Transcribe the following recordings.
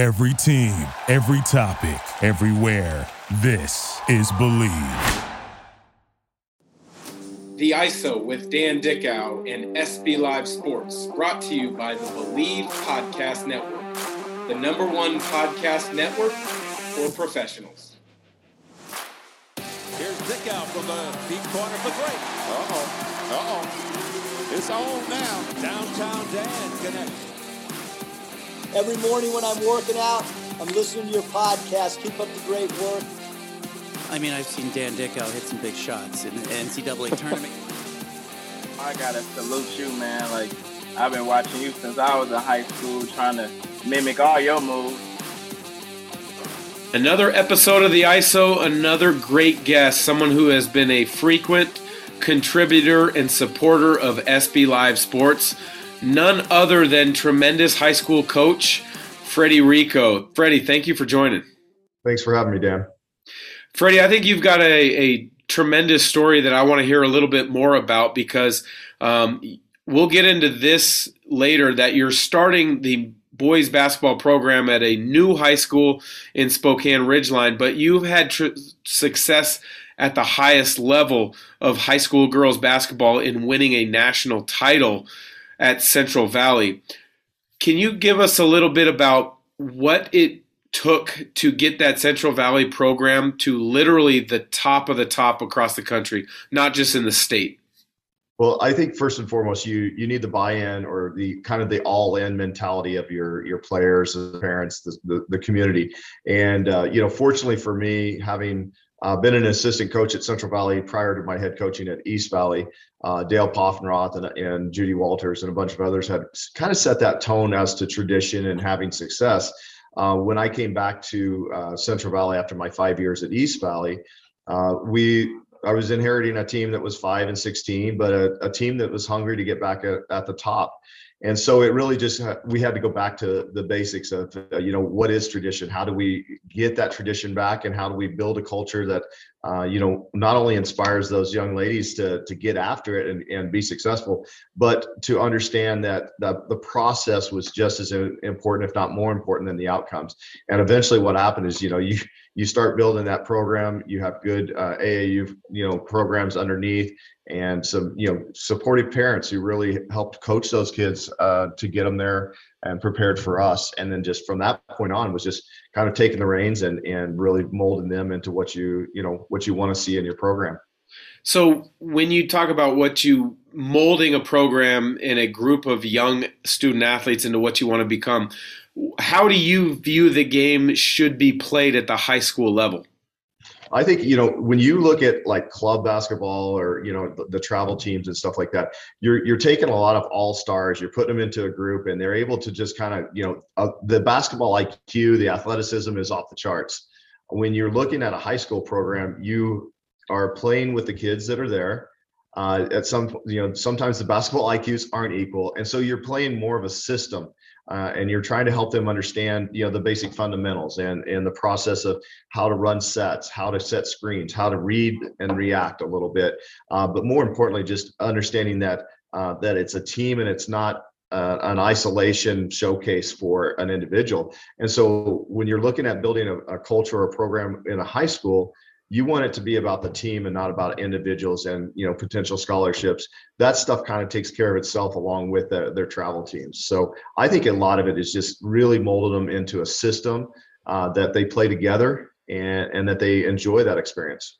Every team, every topic, everywhere. This is Bleav. The ISO with Dan Dickau and SB Live Sports, brought to you by the Bleav Podcast Network, the number one podcast network for professionals. Here's Dickau from the deep corner for three. Uh-oh. Uh-oh. It's on now. Downtown Dan connects. Every morning when I'm working out, I'm listening to your podcast. Keep up the great work. I mean, I've seen Dan Dickau hit some big shots in the NCAA tournament. I gotta salute you, man. Like, I've been watching you since I was in high school, trying to mimic all your moves. Another episode of the ISO, another great guest, someone who has been a frequent contributor and supporter of SB Live Sports none other than tremendous high school coach Freddie Rehkow. Freddie, thank you for joining. Thanks for having me, Dan. Freddie, I think you've got a, a tremendous story that I want to hear a little bit more about because um, we'll get into this later. That you're starting the boys basketball program at a new high school in Spokane Ridgeline, but you've had tr- success at the highest level of high school girls basketball in winning a national title at Central Valley. Can you give us a little bit about what it took to get that Central Valley program to literally the top of the top across the country, not just in the state? Well, I think first and foremost, you you need the buy-in or the kind of the all-in mentality of your your players, the parents, the the, the community, and uh, you know, fortunately for me, having uh, been an assistant coach at Central Valley prior to my head coaching at East Valley. Uh, Dale Poffenroth and, and Judy Walters and a bunch of others had kind of set that tone as to tradition and having success. Uh, when I came back to uh, Central Valley after my five years at East Valley, uh, we I was inheriting a team that was five and 16, but a, a team that was hungry to get back at, at the top and so it really just we had to go back to the basics of uh, you know what is tradition? How do we get that tradition back? And how do we build a culture that uh, you know not only inspires those young ladies to to get after it and, and be successful but to understand that the, the process was just as important if not more important than the outcomes. And eventually what happened is you know you you start building that program you have good uh, aau you know programs underneath and some you know supportive parents who really helped coach those kids uh, to get them there and prepared for us. And then just from that point on was just kind of taking the reins and and really molding them into what you you know what you want to see in your program. So when you talk about what you molding a program in a group of young student athletes into what you want to become how do you view the game should be played at the high school level I think you know when you look at like club basketball or you know the, the, travel teams and stuff like that, you're you're taking a lot of all stars, you're putting them into a group, and they're able to just kind of you know uh, the basketball IQ, the athleticism is off the charts. When you're looking at a high school program, you are playing with the kids that are there. Uh, at some you know sometimes the basketball IQs aren't equal, and so you're playing more of a system uh, and you're trying to help them understand you know the basic fundamentals and and the process of how to run sets how to set screens how to read and react a little bit. Uh, but more importantly just understanding that uh, that it's a team and it's not uh, an isolation showcase for an individual. And so when you're looking at building a, a culture or a program in a high school you want it to be about the team and not about individuals and you know potential scholarships. That stuff kind of takes care of itself along with the, their travel teams. So i think a lot of it is just really molding them into a system uh, that they play together and, and that they enjoy that experience.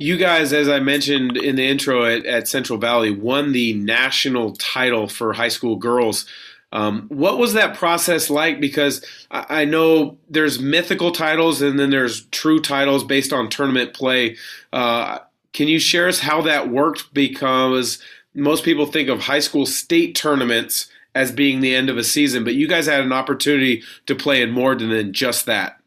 You guys, as I mentioned in the intro at, at Central Valley, won the national title for high school girls um, what was that process like? Because I, I, know there's mythical titles and then there's true titles based on tournament play. Uh, can you share us how that worked? Because most people think of high school state tournaments as being the end of a season, but you guys had an opportunity to play in more than just that.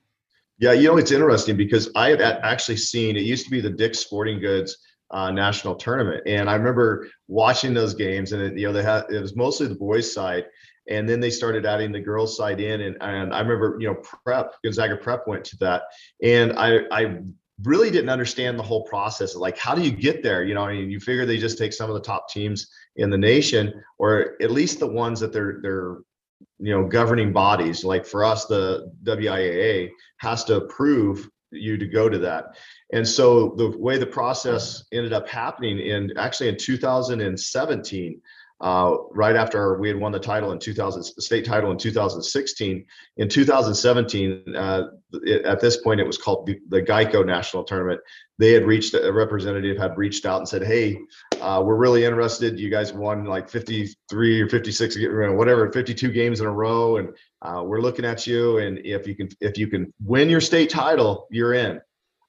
Yeah, you know, it's interesting because I had actually seen it used to be the Dick's Sporting Goods uh, national tournament, and I remember watching those games, and it, you know, they had it was mostly the boys' side, and then they started adding the girls side in and, and i remember you know prep gonzaga prep went to that. And i i really didn't understand the whole process like how do you get there? You know I mean, you figure they just take some of the top teams in the nation or at least the ones that they're they're you know governing bodies. Like for us the WIAA has to approve you to go to that. And so the way the process ended up happening in actually in 2017 uh, right after we had won the title in 2000 state title in 2016 in 2017 uh, it, at this point it was called the, geico national tournament. They had reached a representative had reached out and said hey uh, we're really interested. You guys won like 53 or 56 whatever 52 games in a row and uh, we're looking at you and if you can if you can win your state title you're in.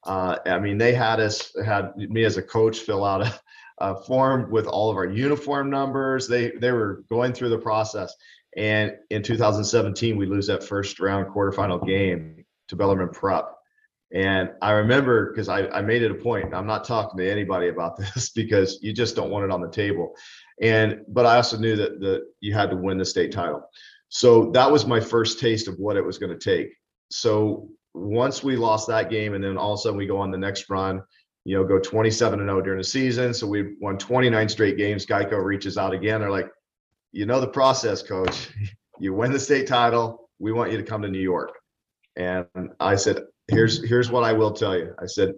Uh, i mean they had us had me as a coach fill out a uh, form with all of our uniform numbers. They they were going through the process. And in 2017, we lose that first round quarterfinal game to Bellarmine Prep. And I remember because I, I made it a point. I'm not talking to anybody about this because you just don't want it on the table. And but I also knew that that you had to win the state title. So that was my first taste of what it was going to take. So once we lost that game, and then all of a sudden we go on the next run, you know, go 27 and 0 during the season. So we won 29 straight games. Geico reaches out again. They're like, you know the process, coach. You win the state title. We want you to come to New York. And I said, here's here's what I will tell you. I said,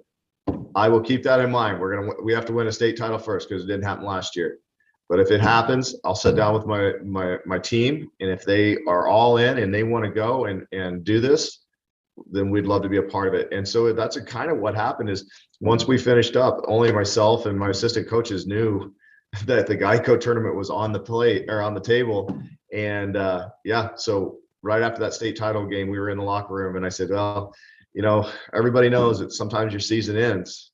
I will keep that in mind. We're gonna we have to win a state title first because it didn't happen last year. But if it happens, I'll sit down with my my my team, and if they are all in and they want to go and and do this, then we'd love to be a part of it. And so that's a kind of what happened is once we finished up, only myself and my assistant coaches knew that the Geico tournament was on the plate or on the table. And uh, yeah, so right after that state title game, we were in the locker room and I said, well, you know, everybody knows that sometimes your season ends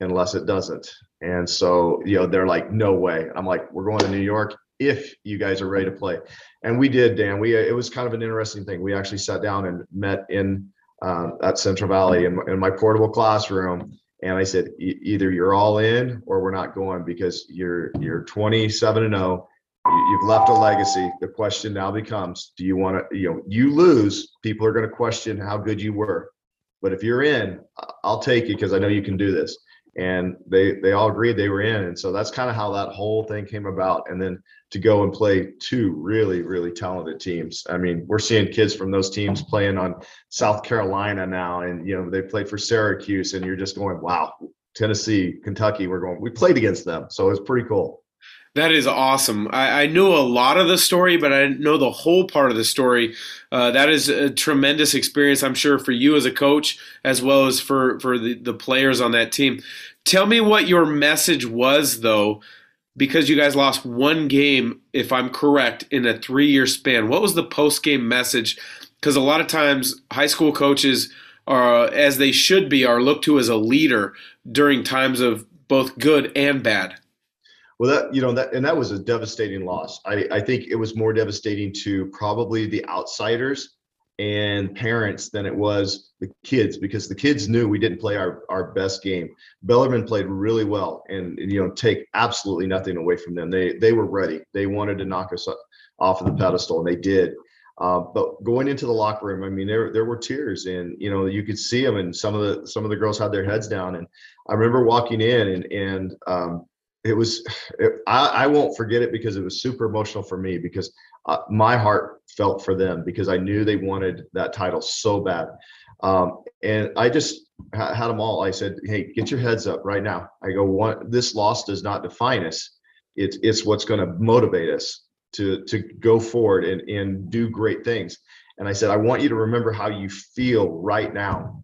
unless it doesn't. And so, you know, they're like, no way. I'm like, we're going to New York if you guys are ready to play. And we did, Dan. We it was kind of an interesting thing. We actually sat down and met in uh, at Central Valley in, in my portable classroom, and I said, either you're all in or we're not going because you're you're 27 and 0. You've left a legacy. The question now becomes, do you want to, you know, you lose, people are going to question how good you were. But if you're in, I'll take you because I know you can do this. And they they all agreed they were in. And so that's kind of how that whole thing came about. And then to go and play two really, really talented teams. I mean, we're seeing kids from those teams playing on South Carolina now, and you know they played for Syracuse, and you're just going, wow, Tennessee, Kentucky, we're going. We played against them, so it's pretty cool. That is awesome. I, I, knew a lot of the story, but I didn't know the whole part of the story. Uh, that is a tremendous experience, I'm sure, for you as a coach, as well as for for the, the players on that team. Tell me what your message was, though, because you guys lost one game, if I'm correct, in a three year span. What was the post game message? Because a lot of times high school coaches are, as they should be, are looked to as a leader during times of both good and bad. Well, that you know that and that was a devastating loss. I, I think it was more devastating to probably the outsiders and parents than it was the kids because the kids knew we didn't play our, our best game. Bellarmine played really well and, and, you know take absolutely nothing away from them. They they were ready. They wanted to knock us off of the pedestal and they did. Uh, but going into the locker room, I mean, there there were tears, and you know you could see them, and some of the some of the girls had their heads down. And I remember walking in, and and um, it was it, I, I won't forget it because it was super emotional for me because uh, my heart felt for them because I knew they wanted that title so bad. Um, and I just ha- had them all. I said, "Hey, get your heads up right now." I go, "One, this loss does not define us. It's it's what's going to motivate us to to go forward and and do great things." And I said, "I want you to remember how you feel right now,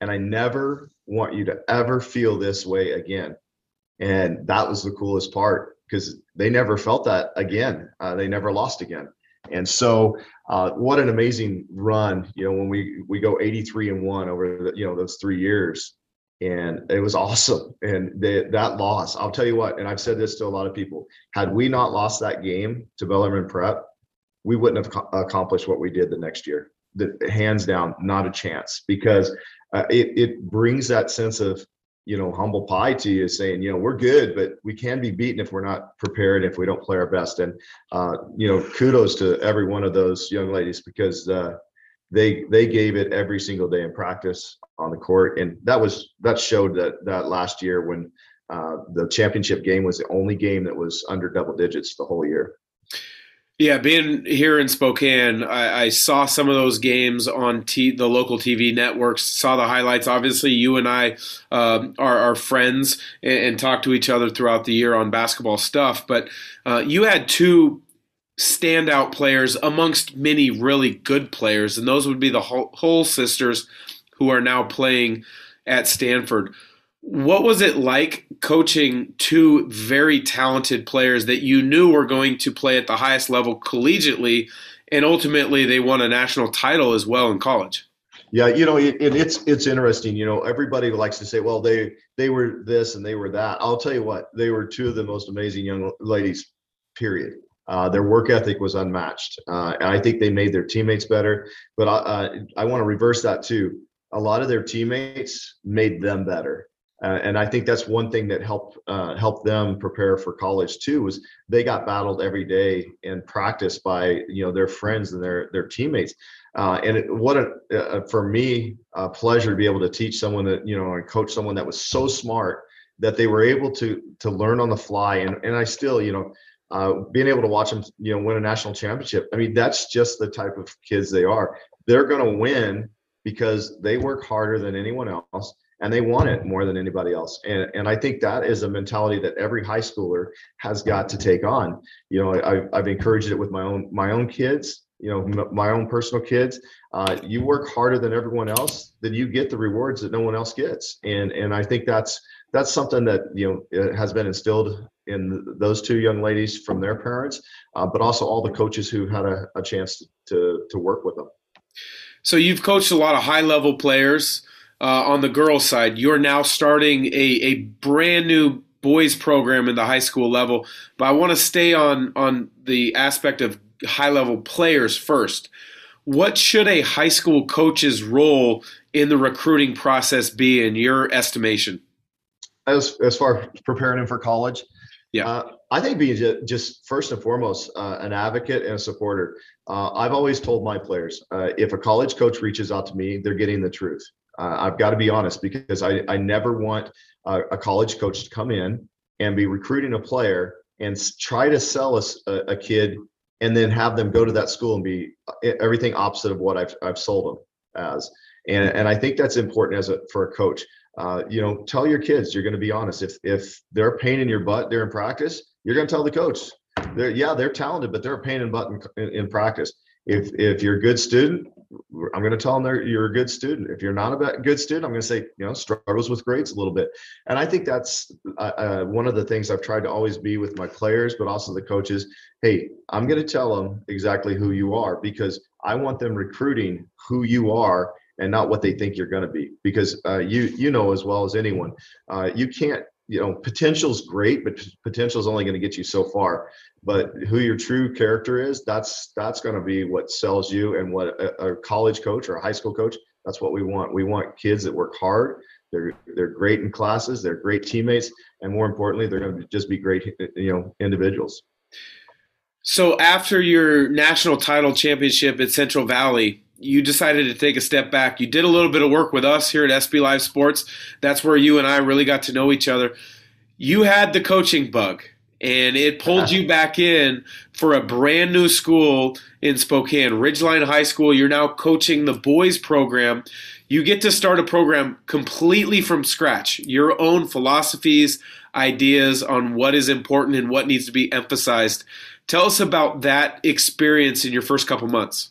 and I never want you to ever feel this way again." And that was the coolest part because they never felt that again. Uh, they never lost again. And so, uh, what an amazing run! You know, when we we go 83 and one over the, you know those three years, and it was awesome. And they, that loss, I'll tell you what, and I've said this to a lot of people: had we not lost that game to Bellarmine Prep, we wouldn't have accomplished what we did the next year. The hands down, not a chance, because uh, it it brings that sense of you know, humble pie to you is saying, you know, we're good, but we can be beaten if we're not prepared, if we don't play our best. And, uh, you know, kudos to every one of those young ladies because uh, they they gave it every single day in practice on the court. And that was that showed that that last year when uh, the championship game was the only game that was under double digits the whole year. Yeah, being here in Spokane, I, I saw some of those games on t- the local TV networks. Saw the highlights. Obviously, you and I um, are, are, friends and, and, talk to each other throughout the year on basketball stuff. But uh, you had two standout players amongst many really good players, and those would be the Hull sisters, who are now playing at Stanford. What was it like coaching two very talented players that you knew were going to play at the highest level collegiately, and ultimately they won a national title as well in college? Yeah, you know, it, it, it's it's interesting. You know, everybody likes to say, "Well, they they were this and they were that." I'll tell you what, they were two of the most amazing young ladies. Period. Uh, their work ethic was unmatched, uh, and I think they made their teammates better. But I, uh, I want to reverse that too. A lot of their teammates made them better. Uh, and I think that's one thing that helped uh, help them prepare for college too. Was they got battled every day in practice by you know their friends and their their teammates. Uh, and it, what a, uh, for me a pleasure to be able to teach someone that you know and coach someone that was so smart that they were able to to learn on the fly. And and I still you know uh, being able to watch them you know win a national championship. I mean that's just the type of kids they are. They're going to win because they work harder than anyone else and they want it more than anybody else. And, and I think that is a mentality that every high schooler has got to take on. You know, I, I've encouraged it with my own my own kids. You know, my own personal kids. Uh, you work harder than everyone else, then you get the rewards that no one else gets. And and I think that's that's something that you know has been instilled in those two young ladies from their parents, uh, but also all the coaches who had a, a chance to to work with them. So you've coached a lot of high level players uh, on the girls' side. You're now starting a, a brand new boys program in the high school level, but I want to stay on on the aspect of high level players first. What should a high school coach's role in the recruiting process be, in your estimation? As as far as preparing him for college, yeah, uh, I think being just, just first and foremost uh, an advocate and a supporter. Uh, I've always told my players uh, if a college coach reaches out to me, they're getting the truth. Uh, I've got to be honest because I, I never want a, a, college coach to come in and be recruiting a player and try to sell us a, a, kid and then have them go to that school and be everything opposite of what I've, I've sold them as. And, and I think that's important as a, for a coach. Uh, you know, tell your kids you're going to be honest. If if they're a pain in your butt during practice, you're going to tell the coach. They're yeah, they're talented, but they're a pain in butt in, in practice. If if you're a good student, I'm going to tell them you're a good student. If you're not a good student, I'm going to say, you know, struggles with grades a little bit. And I think that's uh, uh, one of the things I've tried to always be with my players, but also the coaches. Hey, I'm going to tell them exactly who you are because I want them recruiting who you are and not what they think you're going to be. Because uh, you you know as well as anyone, uh, you can't you know potential's great but potential is only going to get you so far. But who your true character is that's that's going to be what sells you and what a, a, college coach or a high school coach that's what we want. We want kids that work hard they're they're great in classes they're great teammates and more importantly they're going to just be great you know individuals. So after your national title championship at central valley you decided to take a step back. You did a little bit of work with us here at SB Live Sports. That's where you and I really got to know each other. You had the coaching bug, and it pulled you back in for a brand new school in Spokane, Ridgeline High School. You're now coaching the boys program. You get to start a program completely from scratch, your own philosophies, ideas on what is important and what needs to be emphasized. Tell us about that experience in your first couple months.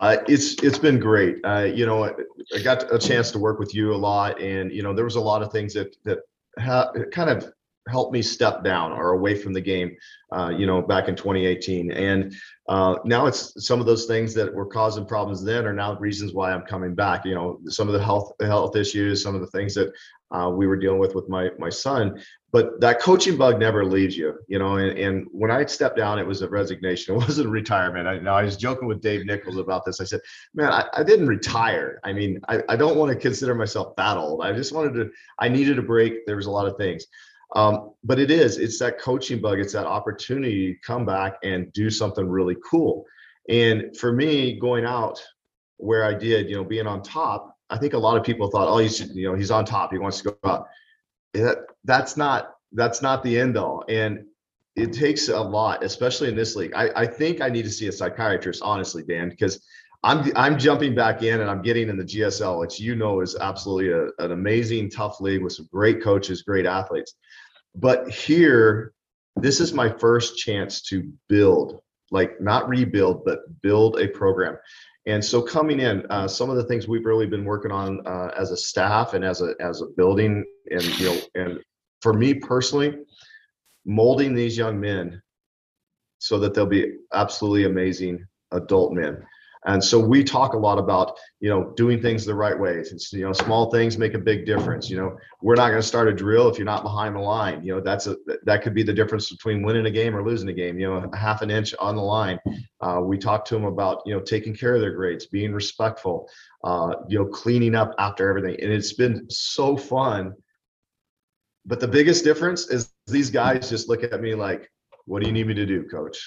Uh, it's it's been great. Uh, you know, I, got a chance to work with you a lot, and you know, there was a lot of things that that ha- kind of helped me step down or away from the game. Uh, you know, back in 2018, and uh, now it's some of those things that were causing problems then are now reasons why I'm coming back. You know, some of the health health issues, some of the things that uh, we were dealing with with my my son but that coaching bug never leaves you, you know. And, and when I stepped down, it was a resignation. It wasn't retirement. I, know I was joking with Dave Nichols about this. I said, "Man, I, I didn't retire. I mean, I, I don't want to consider myself that old. I just wanted to. I needed a break. There was a lot of things, um, but it is. It's that coaching bug. It's that opportunity to come back and do something really cool. And for me, going out where I did, you know, being on top, I think a lot of people thought, oh, he's you know he's on top. He wants to go out that that's not that's not the end all and it takes a lot, especially in this league. I, I think I need to see a psychiatrist, honestly, Dan, because I'm I'm jumping back in and I'm getting in the GSL, which you know is absolutely a, an amazing, tough league with some great coaches, great athletes. But here, this is my first chance to build, like not rebuild, but build a program. And so coming in, uh, some of the things we've really been working on uh, as a staff and as a as a building, and you know, and for me personally, molding these young men so that they'll be absolutely amazing adult men. And so we talk a lot about, you know, doing things the right way. It's, you know, small things make a big difference. You know, we're not going to start a drill if you're not behind the line. You know, that's a that could be the difference between winning a game or losing a game. You know, a half an inch on the line. Uh, we talk to them about, you know, taking care of their grades, being respectful, uh, you know, cleaning up after everything. And it's been so fun. But the biggest difference is these guys just look at me like, "What do you need me to do, coach?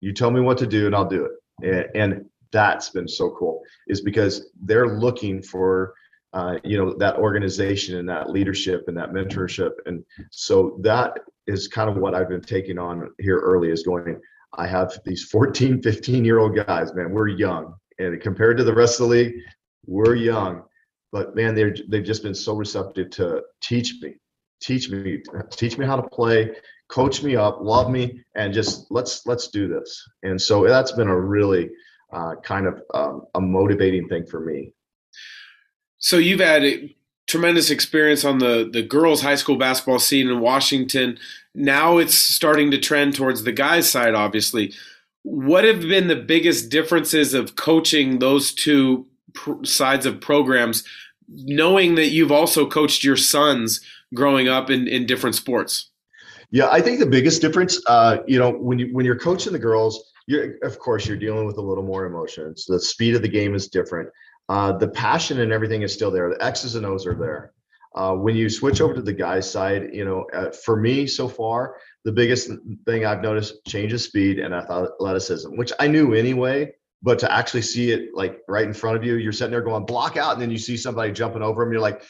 You tell me what to do, and I'll do it." and, and that's been so cool is because they're looking for uh, you know that organization and that leadership and that mentorship. And so that is kind of what i've been taking on here early is going i have these 14 15 year old guys man we're young. And compared to the rest of the league we're young. But man they're they've just been so receptive to teach me teach me teach me how to play coach me up love me and just let's let's do this. And so that's been a really uh, kind of um, a motivating thing for me. So you've had a tremendous experience on the the girls' high school basketball scene in Washington. Now it's starting to trend towards the guys' side. Obviously, what have been the biggest differences of coaching those two pr- sides of programs, knowing that you've also coached your sons growing up in, in different sports? Yeah, I think the biggest difference, uh, you know, when you when you're coaching the girls, you're of course you're dealing with a little more emotions. The speed of the game is different. Uh, the passion and everything is still there. The X's and O's are there. Uh, when you switch over to the guys side, you know, uh, for me so far, the biggest thing I've noticed changes speed and athleticism, which I knew anyway. But to actually see it like right in front of you, you're sitting there going block out, and then you see somebody jumping over them. You're like,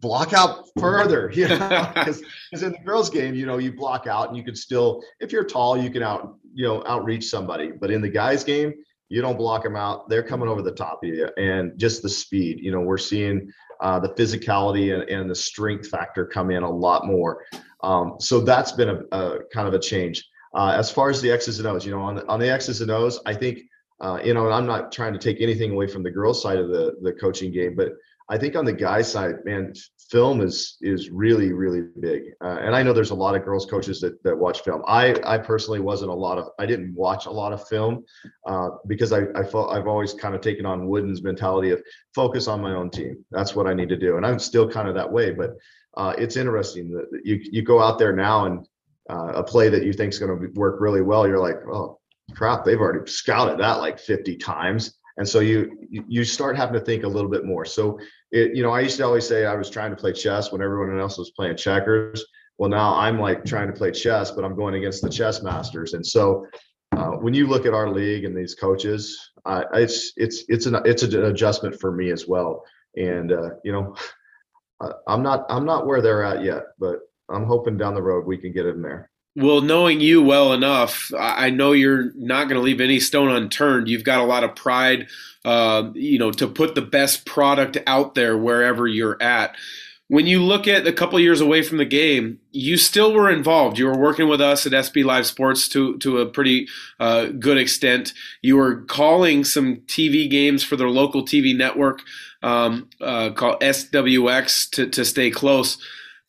block out further, you know, because in the girls' game, you know, you block out and you can still, if you're tall, you can out, you know, outreach somebody. But in the guys' game, you don't block them out; they're coming over the top of you, and just the speed. You know, we're seeing uh, the physicality and, and the strength factor come in a lot more. Um, so that's been a, a, kind of a change. Uh, as far as the X's and O's, you know, on the, on the X's and O's, I think, uh, you know, and I'm not trying to take anything away from the girls' side of the the coaching game, but I think on the guy side, man, film is is really really big. Uh, and I know there's a lot of girls coaches that that watch film. I I personally wasn't a lot of I didn't watch a lot of film uh, because I I felt I've always kind of taken on Wooden's mentality of focus on my own team. That's what I need to do, and I'm still kind of that way. But uh, it's interesting that you you go out there now and uh, a play that you think is going to work really well. You're like, oh crap, they've already scouted that like 50 times and so you you start having to think a little bit more so it, you know i used to always say i was trying to play chess when everyone else was playing checkers. Well now i'm like trying to play chess but i'm going against the chess masters. And so uh, when you look at our league and these coaches uh, it's it's it's an it's an adjustment for me as well. And uh, you know i'm not i'm not where they're at yet but i'm hoping down the road we can get in there well, knowing you well enough, I know you're not going to leave any stone unturned. You've got a lot of pride, uh, you know, to put the best product out there wherever you're at. When you look at a couple years away from the game, you still were involved. You were working with us at SB Live Sports to to a pretty uh, good extent. You were calling some TV games for their local TV network um, uh, called SWX to to stay close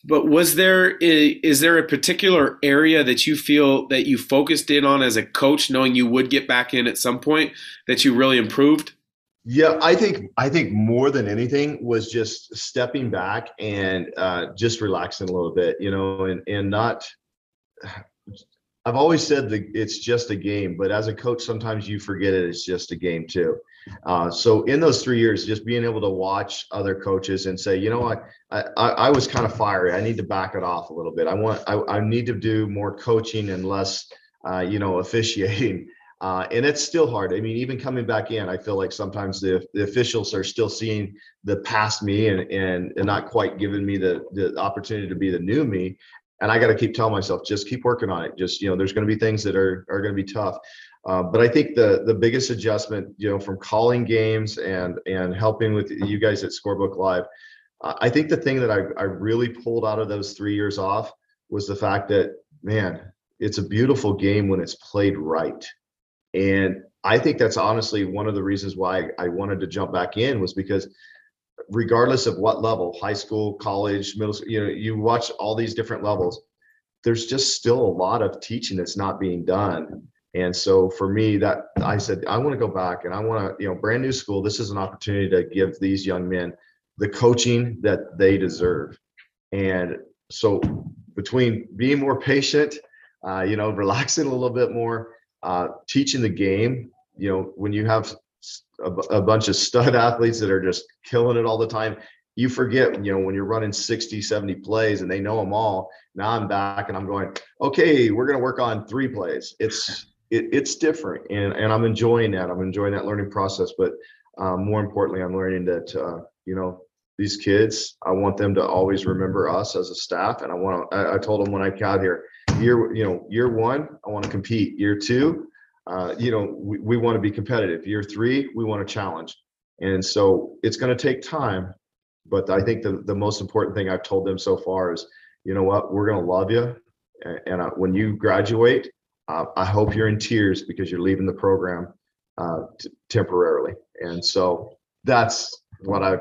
but was there is there a particular area that you feel that you focused in on as a coach knowing you would get back in at some point that you really improved? Yeah i think i think more than anything was just stepping back and uh, just relaxing a little bit you know and and not i've always said that it's just a game but as a coach sometimes you forget it it's just a game too uh, so in those three years, just being able to watch other coaches and say, you know what, I, I, I, was kind of fiery. I need to back it off a little bit. I want, I, I need to do more coaching and less, uh, you know, officiating. Uh, and it's still hard. I mean, even coming back in, I feel like sometimes the, the officials are still seeing the past me and, and, and not quite giving me the, the opportunity to be the new me. And I got to keep telling myself, just keep working on it. Just you know, there's going to be things that are are going to be tough. Uh, but I think the the biggest adjustment, you know, from calling games and and helping with you guys at Scorebook Live, I think the thing that I I really pulled out of those three years off was the fact that man, it's a beautiful game when it's played right, and I think that's honestly one of the reasons why I wanted to jump back in was because regardless of what level, high school, college, middle school, you know, you watch all these different levels, there's just still a lot of teaching that's not being done. And so for me, that I said, I want to go back and I want to, you know, brand new school. This is an opportunity to give these young men the coaching that they deserve. And so between being more patient, uh, you know, relaxing a little bit more, uh, teaching the game, you know, when you have a, a bunch of stud athletes that are just killing it all the time, you forget, you know, when you're running 60, 70 plays and they know them all. Now I'm back and I'm going, okay, we're going to work on three plays. It's, it, it's different and, and I'm enjoying that. I'm enjoying that learning process, but um, more importantly, I'm learning that, uh, you know, these kids, I want them to always remember us as a staff. And I want to, I, I told them when I got here, year, you know, year one, I want to compete. Year two, uh, you know, we, we want to be competitive. Year three, we want to challenge. And so it's going to take time. But I think the, the most important thing I've told them so far is, you know what, we're going to love you. And, uh, when you graduate, uh, I hope you're in tears because you're leaving the program uh, t- temporarily. And so that's what I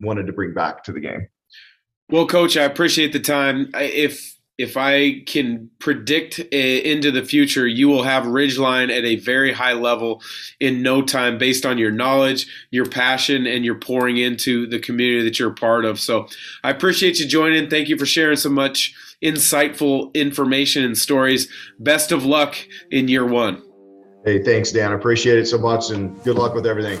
wanted to bring back to the game. Well, coach, I appreciate the time. If if I can predict eh, into the future, you will have Ridgeline at a very high level in no time based on your knowledge, your passion, and your pouring into the community that you're a part of. So I appreciate you joining. Thank you for sharing so much insightful information and stories. Best of luck in year one. Hey, thanks, Dan. I appreciate it so much and good luck with everything.